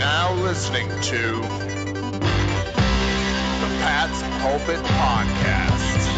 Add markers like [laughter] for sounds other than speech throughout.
now listening to the Pat's Pulpit Podcast.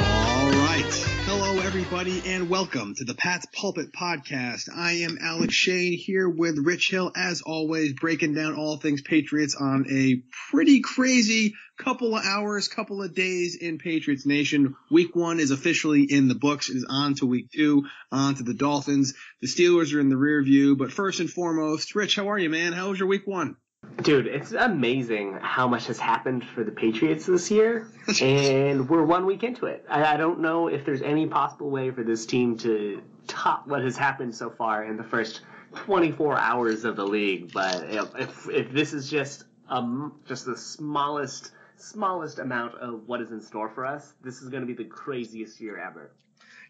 All right. Hello, everybody, and welcome to the Pat's Pulpit Podcast. I am Alec Shane here with Rich Hill, as always, breaking down all things Patriots on a pretty crazy couple of hours, couple of days in Patriots Nation. Week one is officially in the books. It is on to week two, on to the Dolphins. The Steelers are in the rear view, but first and foremost, Rich, how are you, man? How was your week one? Dude, it's amazing how much has happened for the Patriots this year, [laughs] and we're one week into it. I, I don't know if there's any possible way for this team to top what has happened so far in the first 24 hours of the league. But if if this is just um just the smallest smallest amount of what is in store for us, this is going to be the craziest year ever.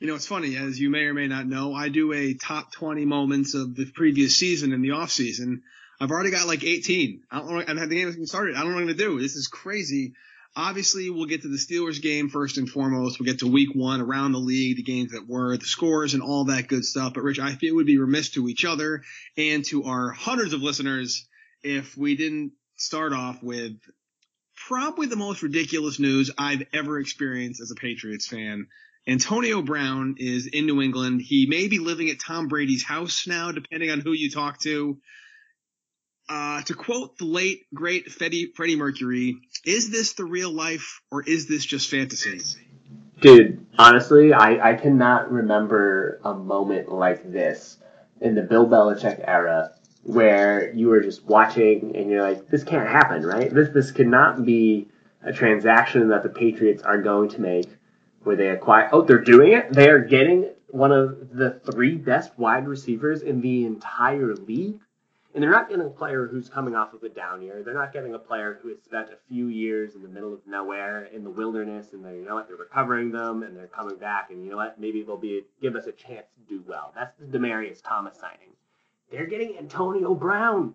You know, it's funny, as you may or may not know, I do a top 20 moments of the previous season in the off season. I've already got like 18. I don't know, and the game started. I don't know what I'm going to do. This is crazy. Obviously, we'll get to the Steelers game first and foremost. We'll get to week one around the league, the games that were, the scores and all that good stuff. But Rich, I feel we'd be remiss to each other and to our hundreds of listeners if we didn't start off with probably the most ridiculous news I've ever experienced as a Patriots fan. Antonio Brown is in New England. He may be living at Tom Brady's house now, depending on who you talk to. Uh, to quote the late great Freddie, Freddie Mercury, is this the real life or is this just fantasy? Dude, honestly, I, I cannot remember a moment like this in the Bill Belichick era where you were just watching and you're like, this can't happen, right? This this cannot be a transaction that the Patriots are going to make where they acquire. Oh, they're doing it. They are getting one of the three best wide receivers in the entire league. And they're not getting a player who's coming off of a down year. They're not getting a player who has spent a few years in the middle of nowhere in the wilderness, and they, you know what, they're recovering them, and they're coming back, and you know what, maybe they'll be give us a chance to do well. That's the Demaryius Thomas signing. They're getting Antonio Brown,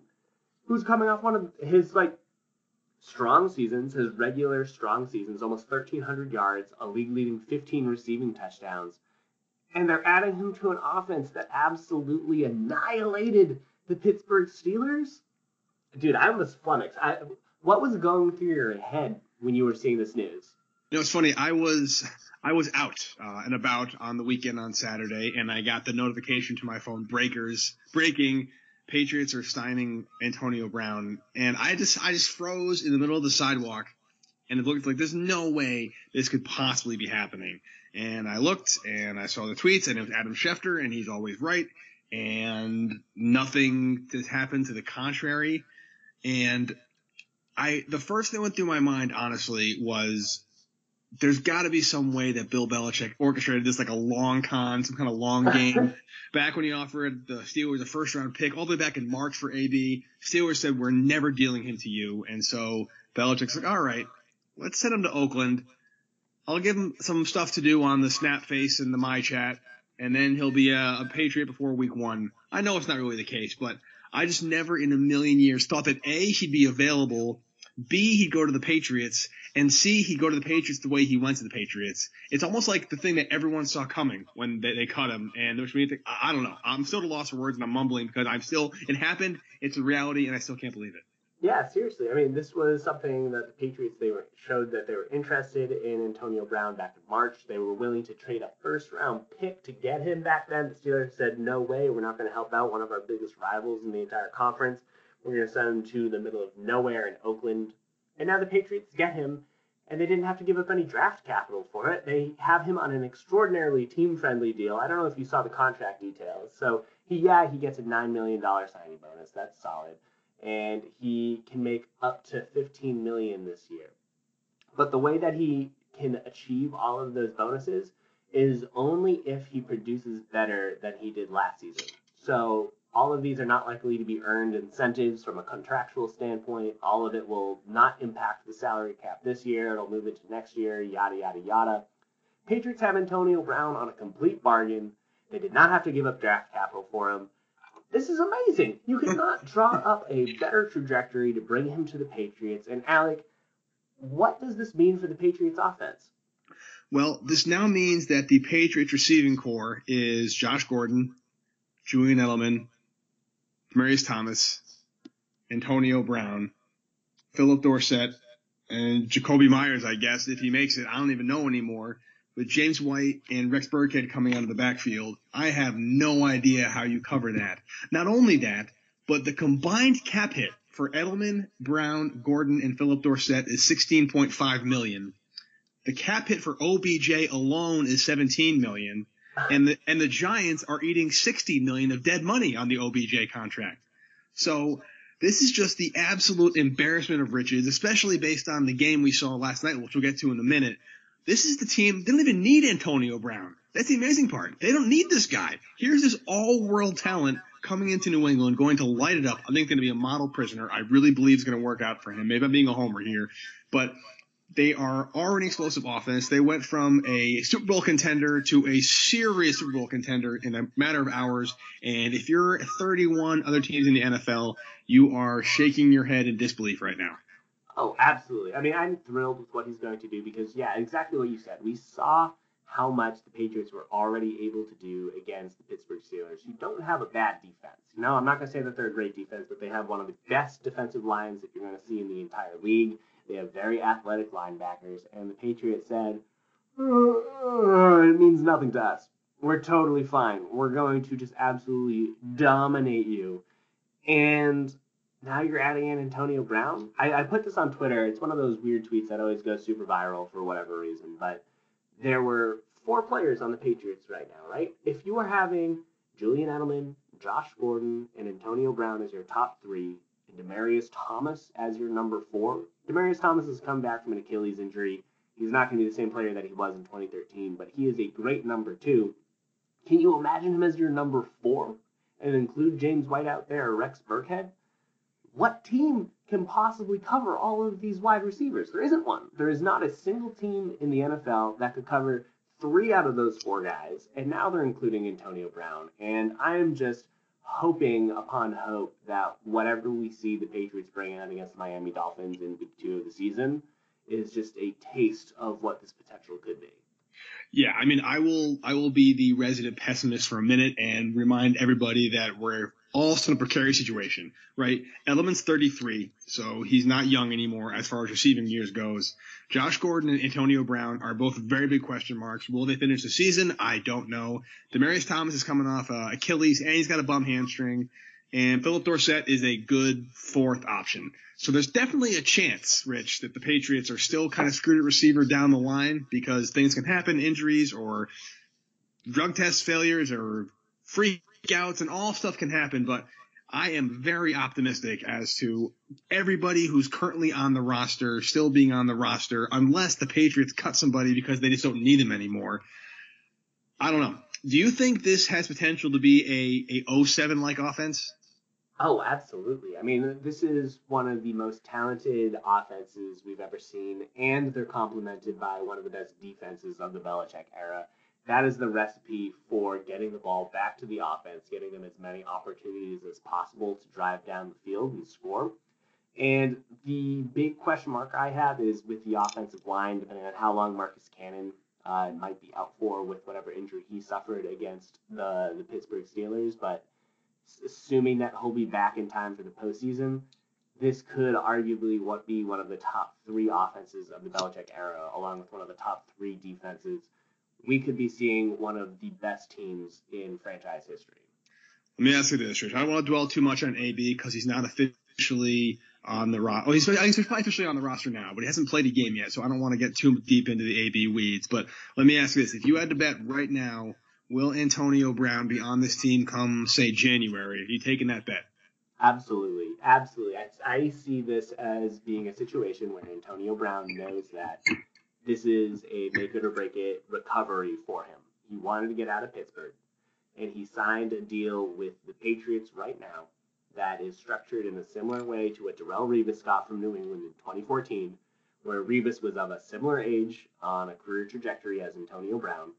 who's coming off one of his like strong seasons, his regular strong seasons, almost 1,300 yards, a league-leading 15 receiving touchdowns, and they're adding him to an offense that absolutely annihilated the Pittsburgh Steelers? Dude, I was flummoxed. I, what was going through your head when you were seeing this news? You know, it's funny. I was I was out uh, and about on the weekend on Saturday, and I got the notification to my phone: breakers breaking. Patriots are signing Antonio Brown, and I just I just froze in the middle of the sidewalk, and it looked like there's no way this could possibly be happening. And I looked, and I saw the tweets, and it was Adam Schefter, and he's always right and nothing has happened to the contrary. And I, the first thing that went through my mind, honestly, was there's got to be some way that Bill Belichick orchestrated this like a long con, some kind of long game. [laughs] back when he offered the Steelers a first round pick, all the way back in March for AB, Steelers said we're never dealing him to you, and so Belichick's like, all right, let's send him to Oakland. I'll give him some stuff to do on the snap face and the my chat and then he'll be a, a, Patriot before week one. I know it's not really the case, but I just never in a million years thought that A, he'd be available, B, he'd go to the Patriots, and C, he'd go to the Patriots the way he went to the Patriots. It's almost like the thing that everyone saw coming when they, they cut him, and which means I, I don't know. I'm still at a loss for words and I'm mumbling because I'm still, it happened, it's a reality, and I still can't believe it. Yeah, seriously. I mean, this was something that the Patriots they were showed that they were interested in Antonio Brown back in March. They were willing to trade a first round pick to get him back then. The Steelers said, "No way, we're not going to help out one of our biggest rivals in the entire conference. We're going to send him to the middle of nowhere in Oakland." And now the Patriots get him, and they didn't have to give up any draft capital for it. They have him on an extraordinarily team-friendly deal. I don't know if you saw the contract details. So he, yeah, he gets a nine million dollar signing bonus. That's solid and he can make up to 15 million this year. But the way that he can achieve all of those bonuses is only if he produces better than he did last season. So all of these are not likely to be earned incentives from a contractual standpoint. All of it will not impact the salary cap this year. It'll move into next year, yada, yada, yada. Patriots have Antonio Brown on a complete bargain. They did not have to give up draft capital for him. This is amazing. You cannot [laughs] draw up a better trajectory to bring him to the Patriots. And Alec, what does this mean for the Patriots offense? Well, this now means that the Patriots receiving corps is Josh Gordon, Julian Edelman, Marius Thomas, Antonio Brown, Phillip Dorsett, and Jakobi Meyers, I guess, if he makes it. I don't even know anymore. With James White and Rex Burkhead coming out of the backfield, I have no idea how you cover that. Not only that, but the combined cap hit for Edelman, Brown, Gordon, and Phillip Dorsett is 16.5 million. The cap hit for OBJ alone is 17 million, and the and the Giants are eating 60 million of dead money on the OBJ contract. So this is just the absolute embarrassment of riches, especially based on the game we saw last night, which we'll get to in a minute. This is the team. They don't even need Antonio Brown. That's the amazing part. They don't need this guy. Here's this all-world talent coming into New England, going to light it up. I think going to be a model prisoner. I really believe it's going to work out for him. Maybe I'm being a homer here, but they are already explosive offense. They went from a Super Bowl contender to a serious Super Bowl contender in a matter of hours. And if you're 31 other teams in the NFL, you are shaking your head in disbelief right now. Oh, absolutely. I mean, I'm thrilled with what he's going to do because, yeah, exactly what you said. We saw how much the Patriots were already able to do against the Pittsburgh Steelers, who don't have a bad defense. Know, I'm not going to say that they're a great defense, but they have one of the best defensive lines that you're going to see in the entire league. They have very athletic linebackers, and the Patriots said, uh, it means nothing to us. We're totally fine. We're going to just absolutely dominate you. And now you're adding in Antonio Brown. I, I put this on Twitter. It's one of those weird tweets that always goes super viral for whatever reason. But there were four players on the Patriots right now, right? If you are having Julian Edelman, Josh Gordon, and Antonio Brown as your top three, and Demaryius Thomas as your number four, Demaryius Thomas has come back from an Achilles injury. He's not going to be the same player that he was in 2013, but he is a great number two. Can you imagine him as your number four and include James White out there or Rex Burkhead? What team can possibly cover all of these wide receivers? There isn't one. There is not a single team in the NFL that could cover three out of those four guys, and now they're including Antonio Brown. And I am just hoping upon hope that whatever we see the Patriots bring out against the Miami Dolphins in week two of the season is just a taste of what this potential could be. Yeah, I mean, I will I will be the resident pessimist for a minute and remind everybody that we're still in a precarious situation, right? Edelman's 33, so he's not young anymore as far as receiving years goes. Josh Gordon and Antonio Brown are both very big question marks. Will they finish the season? I don't know. Demaryius Thomas is coming off uh, Achilles and he's got a bum hamstring. And Phillip Dorsett is a good fourth option. So there's definitely a chance, Rich, that the Patriots are still kind of screwed at receiver down the line because things can happen, injuries or drug test failures or freak outs and all stuff can happen, but I am very optimistic as to everybody who's currently on the roster still being on the roster, unless the Patriots cut somebody because they just don't need them anymore. I don't know. Do you think this has potential to be a, a 07 like offense? Oh, absolutely. I mean, this is one of the most talented offenses we've ever seen, and they're complemented by one of the best defenses of the Belichick era that is the recipe for getting the ball back to the offense, getting them as many opportunities as possible to drive down the field and score. And the big question mark I have is with the offensive line, depending on how long Marcus Cannon uh, might be out for with whatever injury he suffered against the, the Pittsburgh Steelers. But assuming that he'll be back in time for the postseason, this could arguably what be one of the top three offenses of the Belichick era, along with one of the top three defenses we could be seeing one of the best teams in franchise history. Let me ask you this, Rich. I don't want to dwell too much on AB because he's not officially on the roster. Oh, he's, he's probably officially on the roster now, but he hasn't played a game yet, so I don't want to get too deep into the AB weeds. But let me ask you this: If you had to bet right now, will Antonio Brown be on this team come say January? Are you taking that bet? Absolutely, absolutely. I, I see this as being a situation where Antonio Brown knows that this is a make it or break it recovery for him. He wanted to get out of Pittsburgh, and he signed a deal with the Patriots right now that is structured in a similar way to what Darrelle Revis got from New England in 2014, where Revis was of a similar age on a career trajectory as Antonio Brown.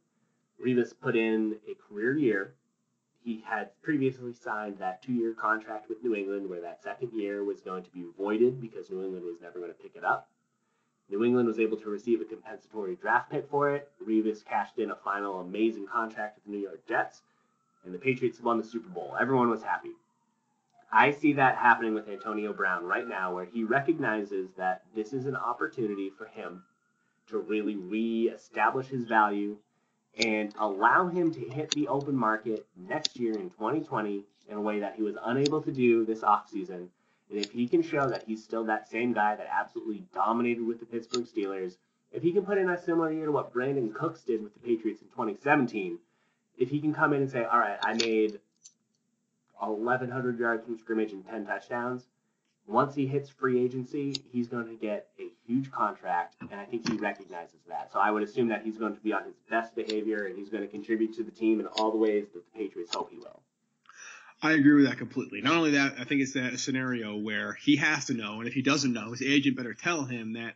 Revis put in a career year. He had previously signed that two year contract with New England, where that second year was going to be voided because New England was never going to pick it up New England was able to receive a compensatory draft pick for it. Revis cashed in a final amazing contract with the New York Jets, and the Patriots won the Super Bowl. Everyone was happy. I see that happening with Antonio Brown right now, where he recognizes that this is an opportunity for him to really re-establish his value and allow him to hit the open market next year in 2020 in a way that he was unable to do this offseason. And if he can show that he's still that same guy that absolutely dominated with the Pittsburgh Steelers, if he can put in a similar year to what Brandin Cooks did with the Patriots in 2017, if he can come in and say, all right, I made 1,100 yards from scrimmage and 10 touchdowns, once he hits free agency, he's going to get a huge contract, and I think he recognizes that. So I would assume that he's going to be on his best behavior, and he's going to contribute to the team in all the ways that the Patriots hope he will. I agree with that completely. Not only that, I think it's that scenario where he has to know, and if he doesn't know, his agent better tell him that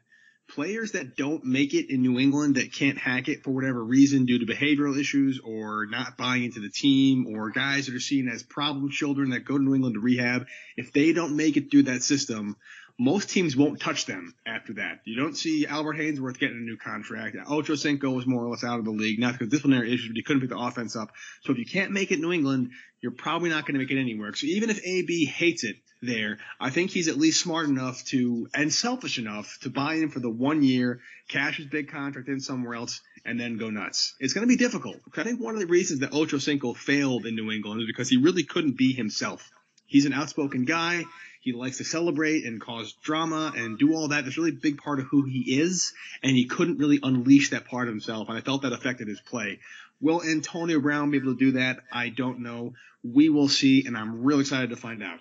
players that don't make it in New England that can't hack it for whatever reason due to behavioral issues or not buying into the team or guys that are seen as problem children that go to New England to rehab, if they don't make it through that system, most teams won't touch them after that. You don't see Albert Haynesworth getting a new contract. Ocho Cinco was more or less out of the league, not because of disciplinary issues, but he couldn't pick the offense up. So if you can't make it New England, you're probably not going to make it anywhere. So even if AB hates it there, I think he's at least smart enough to, and selfish enough to buy in for the one year, cash his big contract in somewhere else, and then go nuts. It's going to be difficult. I think one of the reasons that Ocho Cinco failed in New England is because he really couldn't be himself. He's an outspoken guy. He likes to celebrate and cause drama and do all that. That's really a big part of who he is, and he couldn't really unleash that part of himself, and I felt that affected his play. Will Antonio Brown be able to do that? I don't know. We will see, and I'm real excited to find out.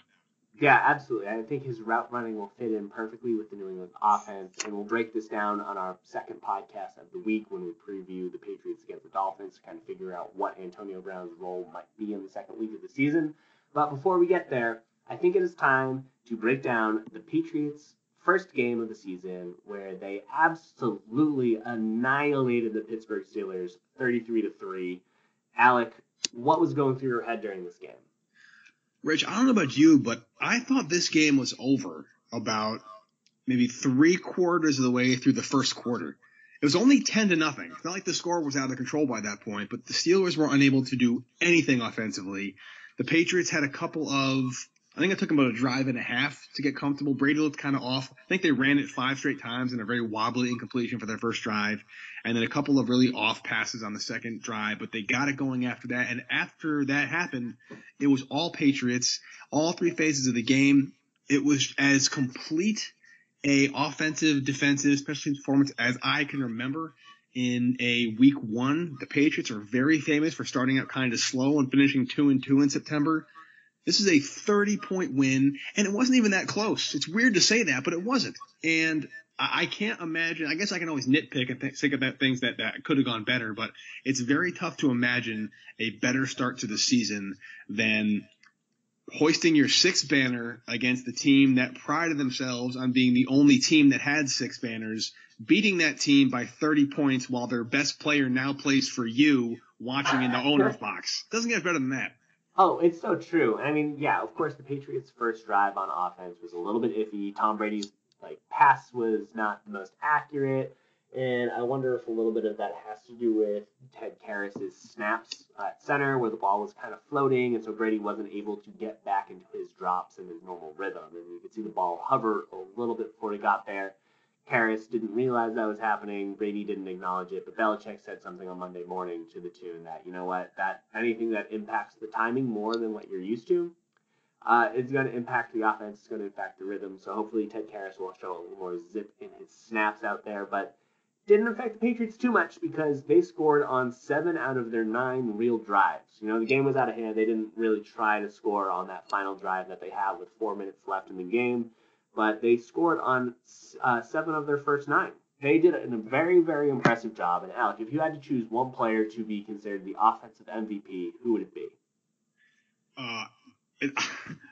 Yeah, absolutely. I think his route running will fit in perfectly with the New England offense, and we'll break this down on our second podcast of the week when we preview the Patriots against the Dolphins to kind of figure out what Antonio Brown's role might be in the second week of the season. But before we get there, I think it is time to break down the Patriots' first game of the season where they absolutely annihilated the Pittsburgh Steelers 33 to 3. Alec, what was going through your head during this game? Rich, I don't know about you, but I thought this game was over about maybe three quarters of the way through the first quarter. It was only 10 to nothing. It's not like the score was out of control by that point, but the Steelers were unable to do anything offensively. The Patriots had a couple of, I think it took them about a drive and a half to get comfortable. Brady looked kind of off. I think they ran it five straight times in a very wobbly incompletion for their first drive, and then a couple of really off passes on the second drive, but they got it going after that. And after that happened, it was all Patriots, all three phases of the game. It was as complete a offensive, defensive, special performance as I can remember in a week one. The Patriots are very famous for starting out kind of slow and finishing two and two in September. This is a 30 point win, and it wasn't even that close. It's weird to say that, but it wasn't. And I, can't imagine. I guess I can always nitpick and th- think about things that, that could have gone better, but it's very tough to imagine a better start to the season than hoisting your sixth banner against the team that prided themselves on being the only team that had six banners, beating that team by 30 points while their best player now plays for you watching in the owner's [laughs] box. Doesn't get better than that. Oh, it's so true. I mean, yeah, of course, the Patriots' first drive on offense was a little bit iffy. Tom Brady's like pass was not the most accurate, and I wonder if a little bit of that has to do with Ted Karras's snaps at center, where the ball was kind of floating, and so Brady wasn't able to get back into his drops and his normal rhythm. And you could see the ball hover a little bit before he got there. Karras didn't realize that was happening. Brady didn't acknowledge it, but Belichick said something on Monday morning to the tune that you know what that anything that impacts the timing more than what you're used to, uh, is going to impact the offense. It's going to impact the rhythm. So hopefully Ted Karras will show a little more zip in his snaps out there, but didn't affect the Patriots too much because they scored on seven out of their nine real drives. You know the game was out of hand. They didn't really try to score on that final drive that they had with four minutes left in the game but they scored on uh, seven of their first nine. They did a very, very impressive job. And Alec, if you had to choose one player to be considered the offensive MVP, who would it be? Uh, [laughs]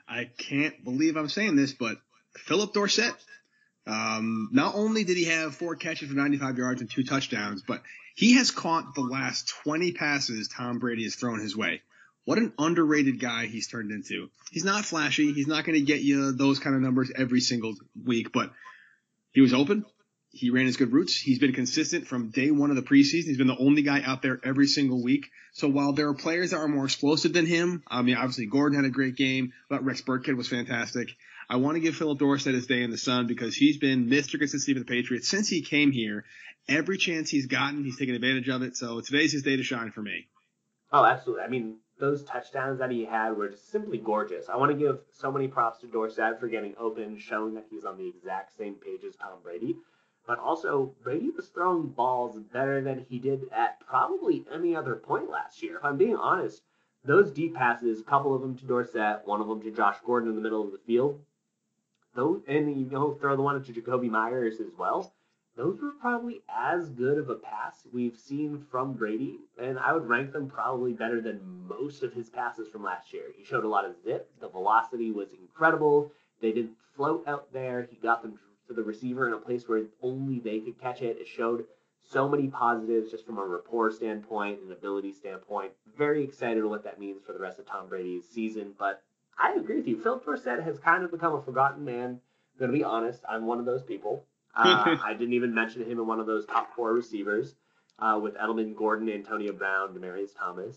I can't believe I'm saying this, but Phillip Dorsett. Um, not only did he have four catches for 95 yards and two touchdowns, but he has caught the last 20 passes Tom Brady has thrown his way. What an underrated guy he's turned into. He's not flashy. He's not going to get you those kind of numbers every single week, but he was open. he ran his good routes. He's been consistent from day one of the preseason. He's been the only guy out there every single week. So while there are players that are more explosive than him, I mean, obviously Gordon had a great game, but Rex Burkhead was fantastic. I want to give Phillip Dorsett his day in the sun because he's been Mr. Consistency for the Patriots since he came here. Every chance he's gotten, he's taken advantage of it. So today's his day to shine for me. Oh, absolutely. I mean, those touchdowns that he had were just simply gorgeous. I want to give so many props to Dorsett for getting open, showing that he's on the exact same page as Tom Brady. But also, Brady was throwing balls better than he did at probably any other point last year. If I'm being honest, those deep passes, a couple of them to Dorsett, one of them to Josh Gordon in the middle of the field, those, and you know, throw the one to Jakobi Meyers as well. Those were probably as good of a pass we've seen from Brady, and I would rank them probably better than most of his passes from last year. He showed a lot of zip. The velocity was incredible. They didn't float out there. He got them to the receiver in a place where only they could catch it. It showed so many positives just from a rapport standpoint and ability standpoint. Very excited what that means for the rest of Tom Brady's season. But I agree with you. Phil Dorsett has kind of become a forgotten man. I'm going to be honest. I'm one of those people. [laughs] Uh, I didn't even mention him in one of those top four receivers uh, with Edelman, Gordon, Antonio Brown, Demaryius Thomas.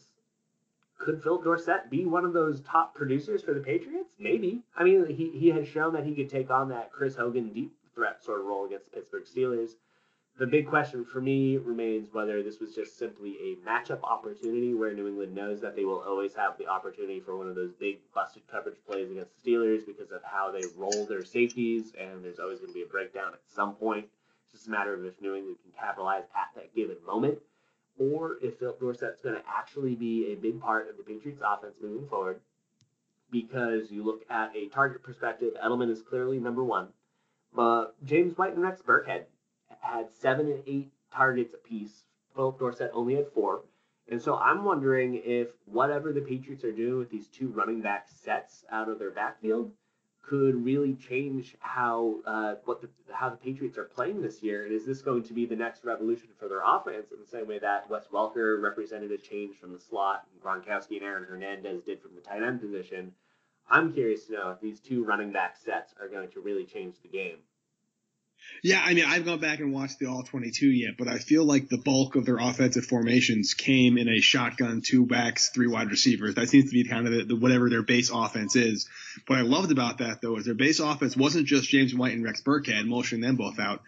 Could Phil Dorsett be one of those top producers for the Patriots? Maybe. I mean, he, he has shown that he could take on that Chris Hogan deep threat sort of role against the Pittsburgh Steelers. The big question for me remains whether this was just simply a matchup opportunity where New England knows that they will always have the opportunity for one of those big busted coverage plays against the Steelers because of how they roll their safeties, and there's always going to be a breakdown at some point. It's just a matter of if New England can capitalize at that given moment, or if Phillip Dorsett's going to actually be a big part of the Patriots' offense moving forward. Because you look at a target perspective, Edelman is clearly number one. But James White and Rex Burkhead had seven and eight targets apiece. Phillip Dorsett only had four. And so I'm wondering if whatever the Patriots are doing with these two running back sets out of their backfield could really change how uh, what the, how the Patriots are playing this year. And is this going to be the next revolution for their offense in the same way that Wes Welker represented a change from the slot, and Gronkowski and Aaron Hernandez did from the tight end position? I'm curious to know if these two running back sets are going to really change the game. Yeah, I mean, I've gone back and watched the all 22 yet, but I feel like the bulk of their offensive formations came in a shotgun, two backs, three wide receivers. That seems to be kind of the, the, whatever their base offense is. What I loved about that though is their base offense wasn't just James White and Rex Burkhead motioning them both out.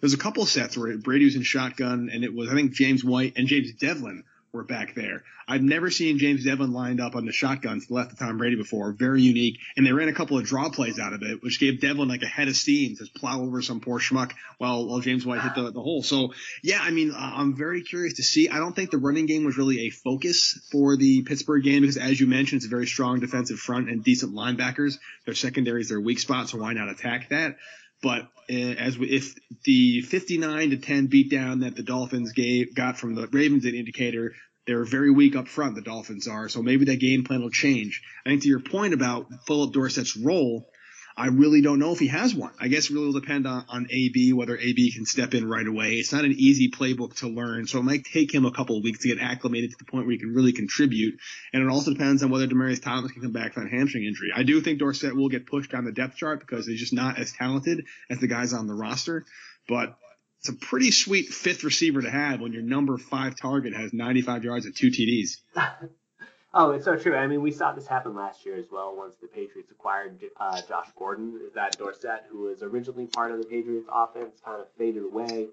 There's a couple sets where Brady was in shotgun, and it was I think James White and James Develin were back there. I've never seen James Develin lined up on the shotgun to the left of Tom Brady before. Very unique. And they ran a couple of draw plays out of it, which gave Develin like a head of steam to plow over some poor schmuck while, while James White hit the, the hole. So yeah, I mean, I'm very curious to see. I don't think the running game was really a focus for the Pittsburgh game because as you mentioned, it's a very strong defensive front and decent linebackers. Their secondary is their weak spot. So why not attack that? But uh, as we, if the 59 to 10 beatdown that the Dolphins gave got from the Ravens an indicator they're very weak up front. The Dolphins are, so maybe that game plan will change. I think to your point about Phillip Dorsett's role, I really don't know if he has one. I guess it really will depend on, on AB, whether AB can step in right away. It's not an easy playbook to learn, so it might take him a couple of weeks to get acclimated to the point where he can really contribute. And it also depends on whether Demaryius Thomas can come back from that hamstring injury. I do think Dorsett will get pushed down the depth chart because he's just not as talented as the guys on the roster. But it's a pretty sweet fifth receiver to have when your number five target has 95 yards and two TDs. [laughs] oh, it's so true. I mean, we saw this happen last year as well. Once the Patriots acquired uh, Josh Gordon, that Dorsett, who was originally part of the Patriots offense, kind of faded away.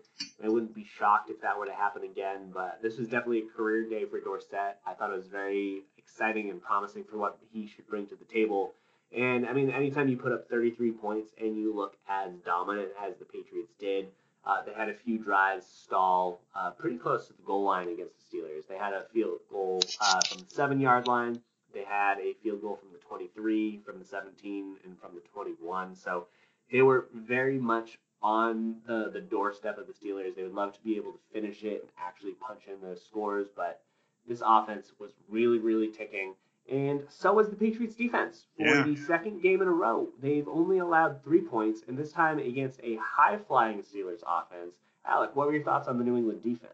I wouldn't be shocked if that were to happen again. But this was definitely a career day for Dorsett. I thought it was very exciting and promising for what he should bring to the table. And I mean, anytime you put up 33 points and you look as dominant as the Patriots did uh, they had a few drives stall uh, pretty close to the goal line against the Steelers. They had a field goal uh, from the seven yard line. They had a field goal from the 23, from the 17, and from the 21. So they were very much on the, the doorstep of the Steelers. They would love to be able to finish it and actually punch in those scores, but this offense was really, really ticking. And so was the Patriots defense. For yeah. the second game in a row, they've only allowed three points, and this time against a high flying Steelers offense. Alec, what were your thoughts on the New England defense?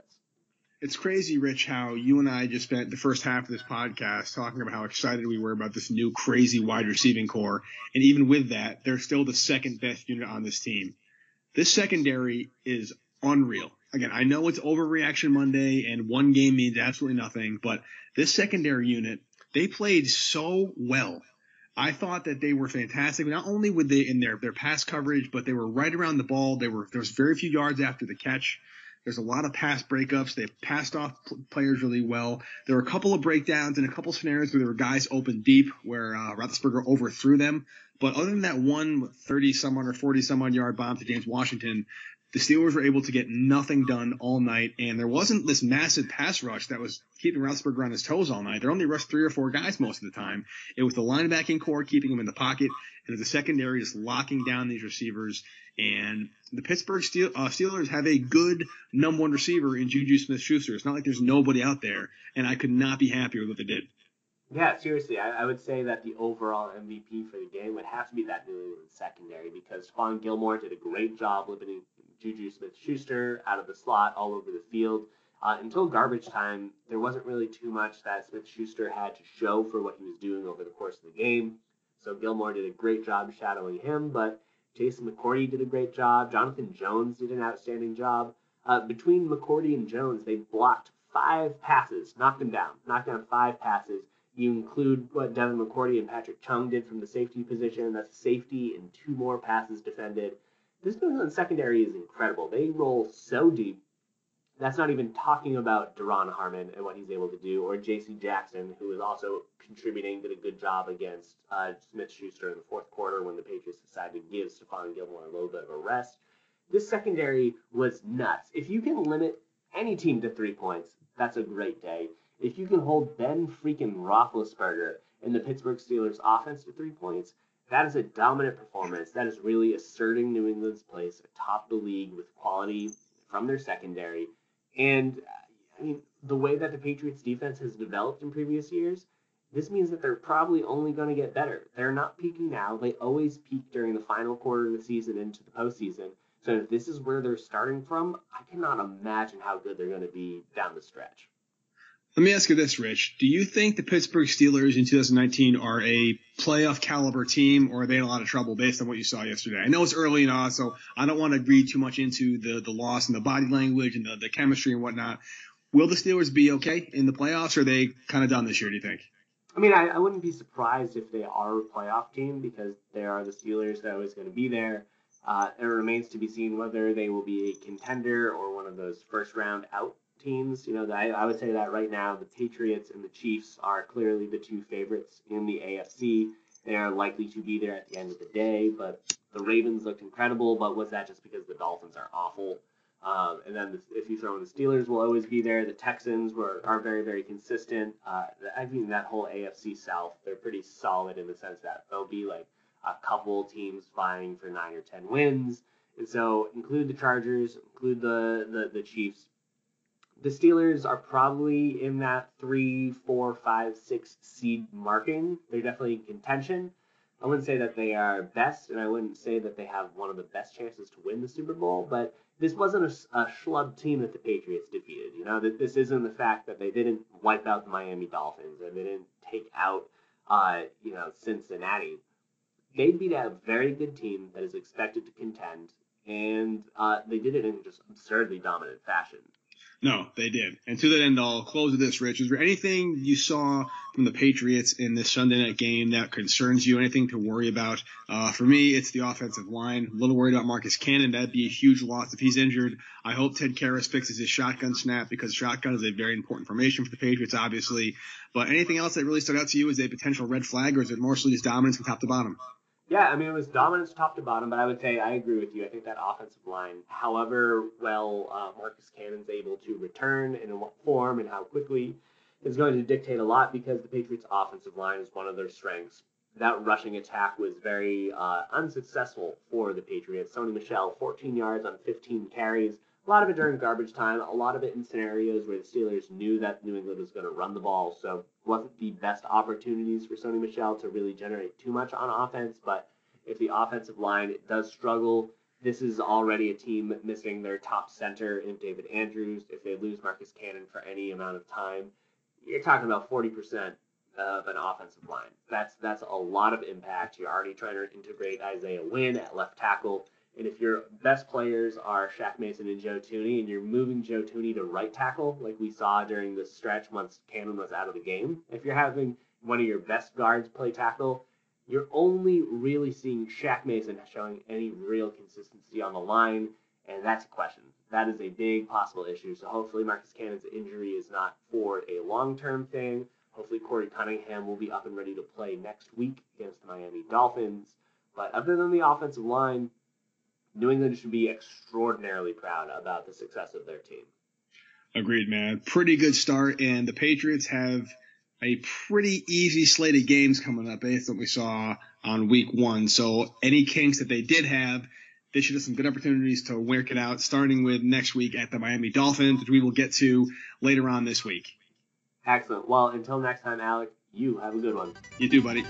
It's crazy, Rich, how you and I just spent the first half of this podcast talking about how excited we were about this new crazy wide receiving corps. And even with that, they're still the second best unit on this team. This secondary is unreal. Again, I know it's overreaction Monday and one game means absolutely nothing, but this secondary unit, they played so well. I thought that they were fantastic, not only with in their their pass coverage, but they were right around the ball. They were there was very few yards after the catch. There's a lot of pass breakups. They passed off players really well. There were a couple of breakdowns and a couple scenarios where there were guys open deep where uh, Roethlisberger overthrew them. But other than that one 30 some or 40 some yard bomb to James Washington, the Steelers were able to get nothing done all night, and there wasn't this massive pass rush that was keeping Roethlisberger on his toes all night. They only rushed three or four guys most of the time. It was the linebacking corps keeping him in the pocket, and the secondary just locking down these receivers. And the Pittsburgh Steel, uh, Steelers have a good number one receiver in Juju Smith-Schuster. It's not like there's nobody out there, and I could not be happier with what they did. Yeah, seriously, I, I, would say that the overall MVP for the game would have to be that New England secondary because Stephon Gilmore did a great job limiting Juju Smith Schuster out of the slot all over the field. Uh, until garbage time, there wasn't really too much that Smith Schuster had to show for what he was doing over the course of the game. So Gilmore did a great job shadowing him, but Jason McCourty did a great job. Jonathan Jones did an outstanding job. Uh, between McCourty and Jones, they blocked five passes, knocked them down, knocked down five passes. You include what Devin McCourty and Patrick Chung did from the safety position. That's a safety and two more passes defended this New England secondary is incredible. They roll so deep. That's not even talking about Duron Harmon and what he's able to do, or J.C. Jackson, who is also contributing, did a good job against uh, Smith Schuster in the fourth quarter when the Patriots decided to give Stephon Gilmore a little bit of a rest. This secondary was nuts. If you can limit any team to three points, that's a great day. If you can hold Ben freaking Roethlisberger and the Pittsburgh Steelers offense to three points, that is a dominant performance. That is really asserting New England's place atop the league with quality from their secondary. And uh, I mean, the way that the Patriots defense has developed in previous years, this means that they're probably only going to get better. They're not peaking now. They always peak during the final quarter of the season into the postseason. So if this is where they're starting from, I cannot imagine how good they're going to be down the stretch. Let me ask you this, Rich. Do you think the Pittsburgh Steelers in 2019 are a playoff caliber team, or are they in a lot of trouble based on what you saw yesterday? I know it's early and all, so I don't want to read too much into the, the loss and the body language and the, the chemistry and whatnot. Will the Steelers be okay in the playoffs, or are they kind of done this year, do you think? I mean, I, I wouldn't be surprised if they are a playoff team because they are the Steelers that are always going to be there. Uh, it remains to be seen whether they will be a contender or one of those first round out teams. You know, I, I would say that right now the Patriots and the Chiefs are clearly the two favorites in the AFC. They are likely to be there at the end of the day, but the Ravens looked incredible. But was that just because the Dolphins are awful? Um, and then the, if you throw in the Steelers, will always be there. The Texans were are very very consistent. Uh, I mean that whole AFC South, they're pretty solid in the sense that they'll be like a couple teams vying for nine or ten wins. And so include the Chargers, include the, the, the Chiefs, the Steelers are probably in that three, four, five, six seed marking. They're definitely in contention. I wouldn't say that they are best, and I wouldn't say that they have one of the best chances to win the Super Bowl, but this wasn't a, a schlub team that the Patriots defeated. You know, that this isn't the fact that they didn't wipe out the Miami Dolphins and they didn't take out, uh, you know, Cincinnati. They beat a very good team that is expected to contend, and uh, they did it in just absurdly dominant fashion. No, they did. And to that end, I'll close with this, Rich. Is there anything you saw from the Patriots in this Sunday night game that concerns you? Anything to worry about? Uh, for me, it's the offensive line. A little worried about Marcus Cannon. That'd be a huge loss if he's injured. I hope Ted Karras fixes his shotgun snap because shotgun is a very important formation for the Patriots, obviously. But anything else that really stood out to you as a potential red flag, or is it mostly just dominance from top to bottom? Yeah, I mean, it was dominance top to bottom, but I would say I agree with you. I think that offensive line, however well uh, Marcus Cannon's able to return and in what form and how quickly, is going to dictate a lot because the Patriots' offensive line is one of their strengths. That rushing attack was very uh, unsuccessful for the Patriots. Sony Michel, 14 yards on 15 carries. A lot of it during garbage time, a lot of it in scenarios where the Steelers knew that New England was going to run the ball, so wasn't the best opportunities for Sony Michel to really generate too much on offense. But if the offensive line does struggle, this is already a team missing their top center in David Andrews. If they lose Marcus Cannon for any amount of time, you're talking about 40% of an offensive line. That's that's a lot of impact. You're already trying to integrate Isaiah Wynn at left tackle And if your best players are Shaq Mason and Joe Thuney, and you're moving Joe Thuney to right tackle, like we saw during the stretch once Cannon was out of the game, if you're having one of your best guards play tackle, you're only really seeing Shaq Mason showing any real consistency on the line, and that's a question. That is a big possible issue. So hopefully Marcus Cannon's injury is not for a long-term thing. Hopefully Korey Cunningham will be up and ready to play next week against the Miami Dolphins. But other than the offensive line, New England should be extraordinarily proud about the success of their team. Agreed, man. Pretty good start, and the Patriots have a pretty easy slate of games coming up based on what we saw on week one. So any kinks that they did have, they should have some good opportunities to work it out, starting with next week at the Miami Dolphins, which we will get to later on this week. Excellent. Well, until next time, Alec, you have a good one. You too, buddy.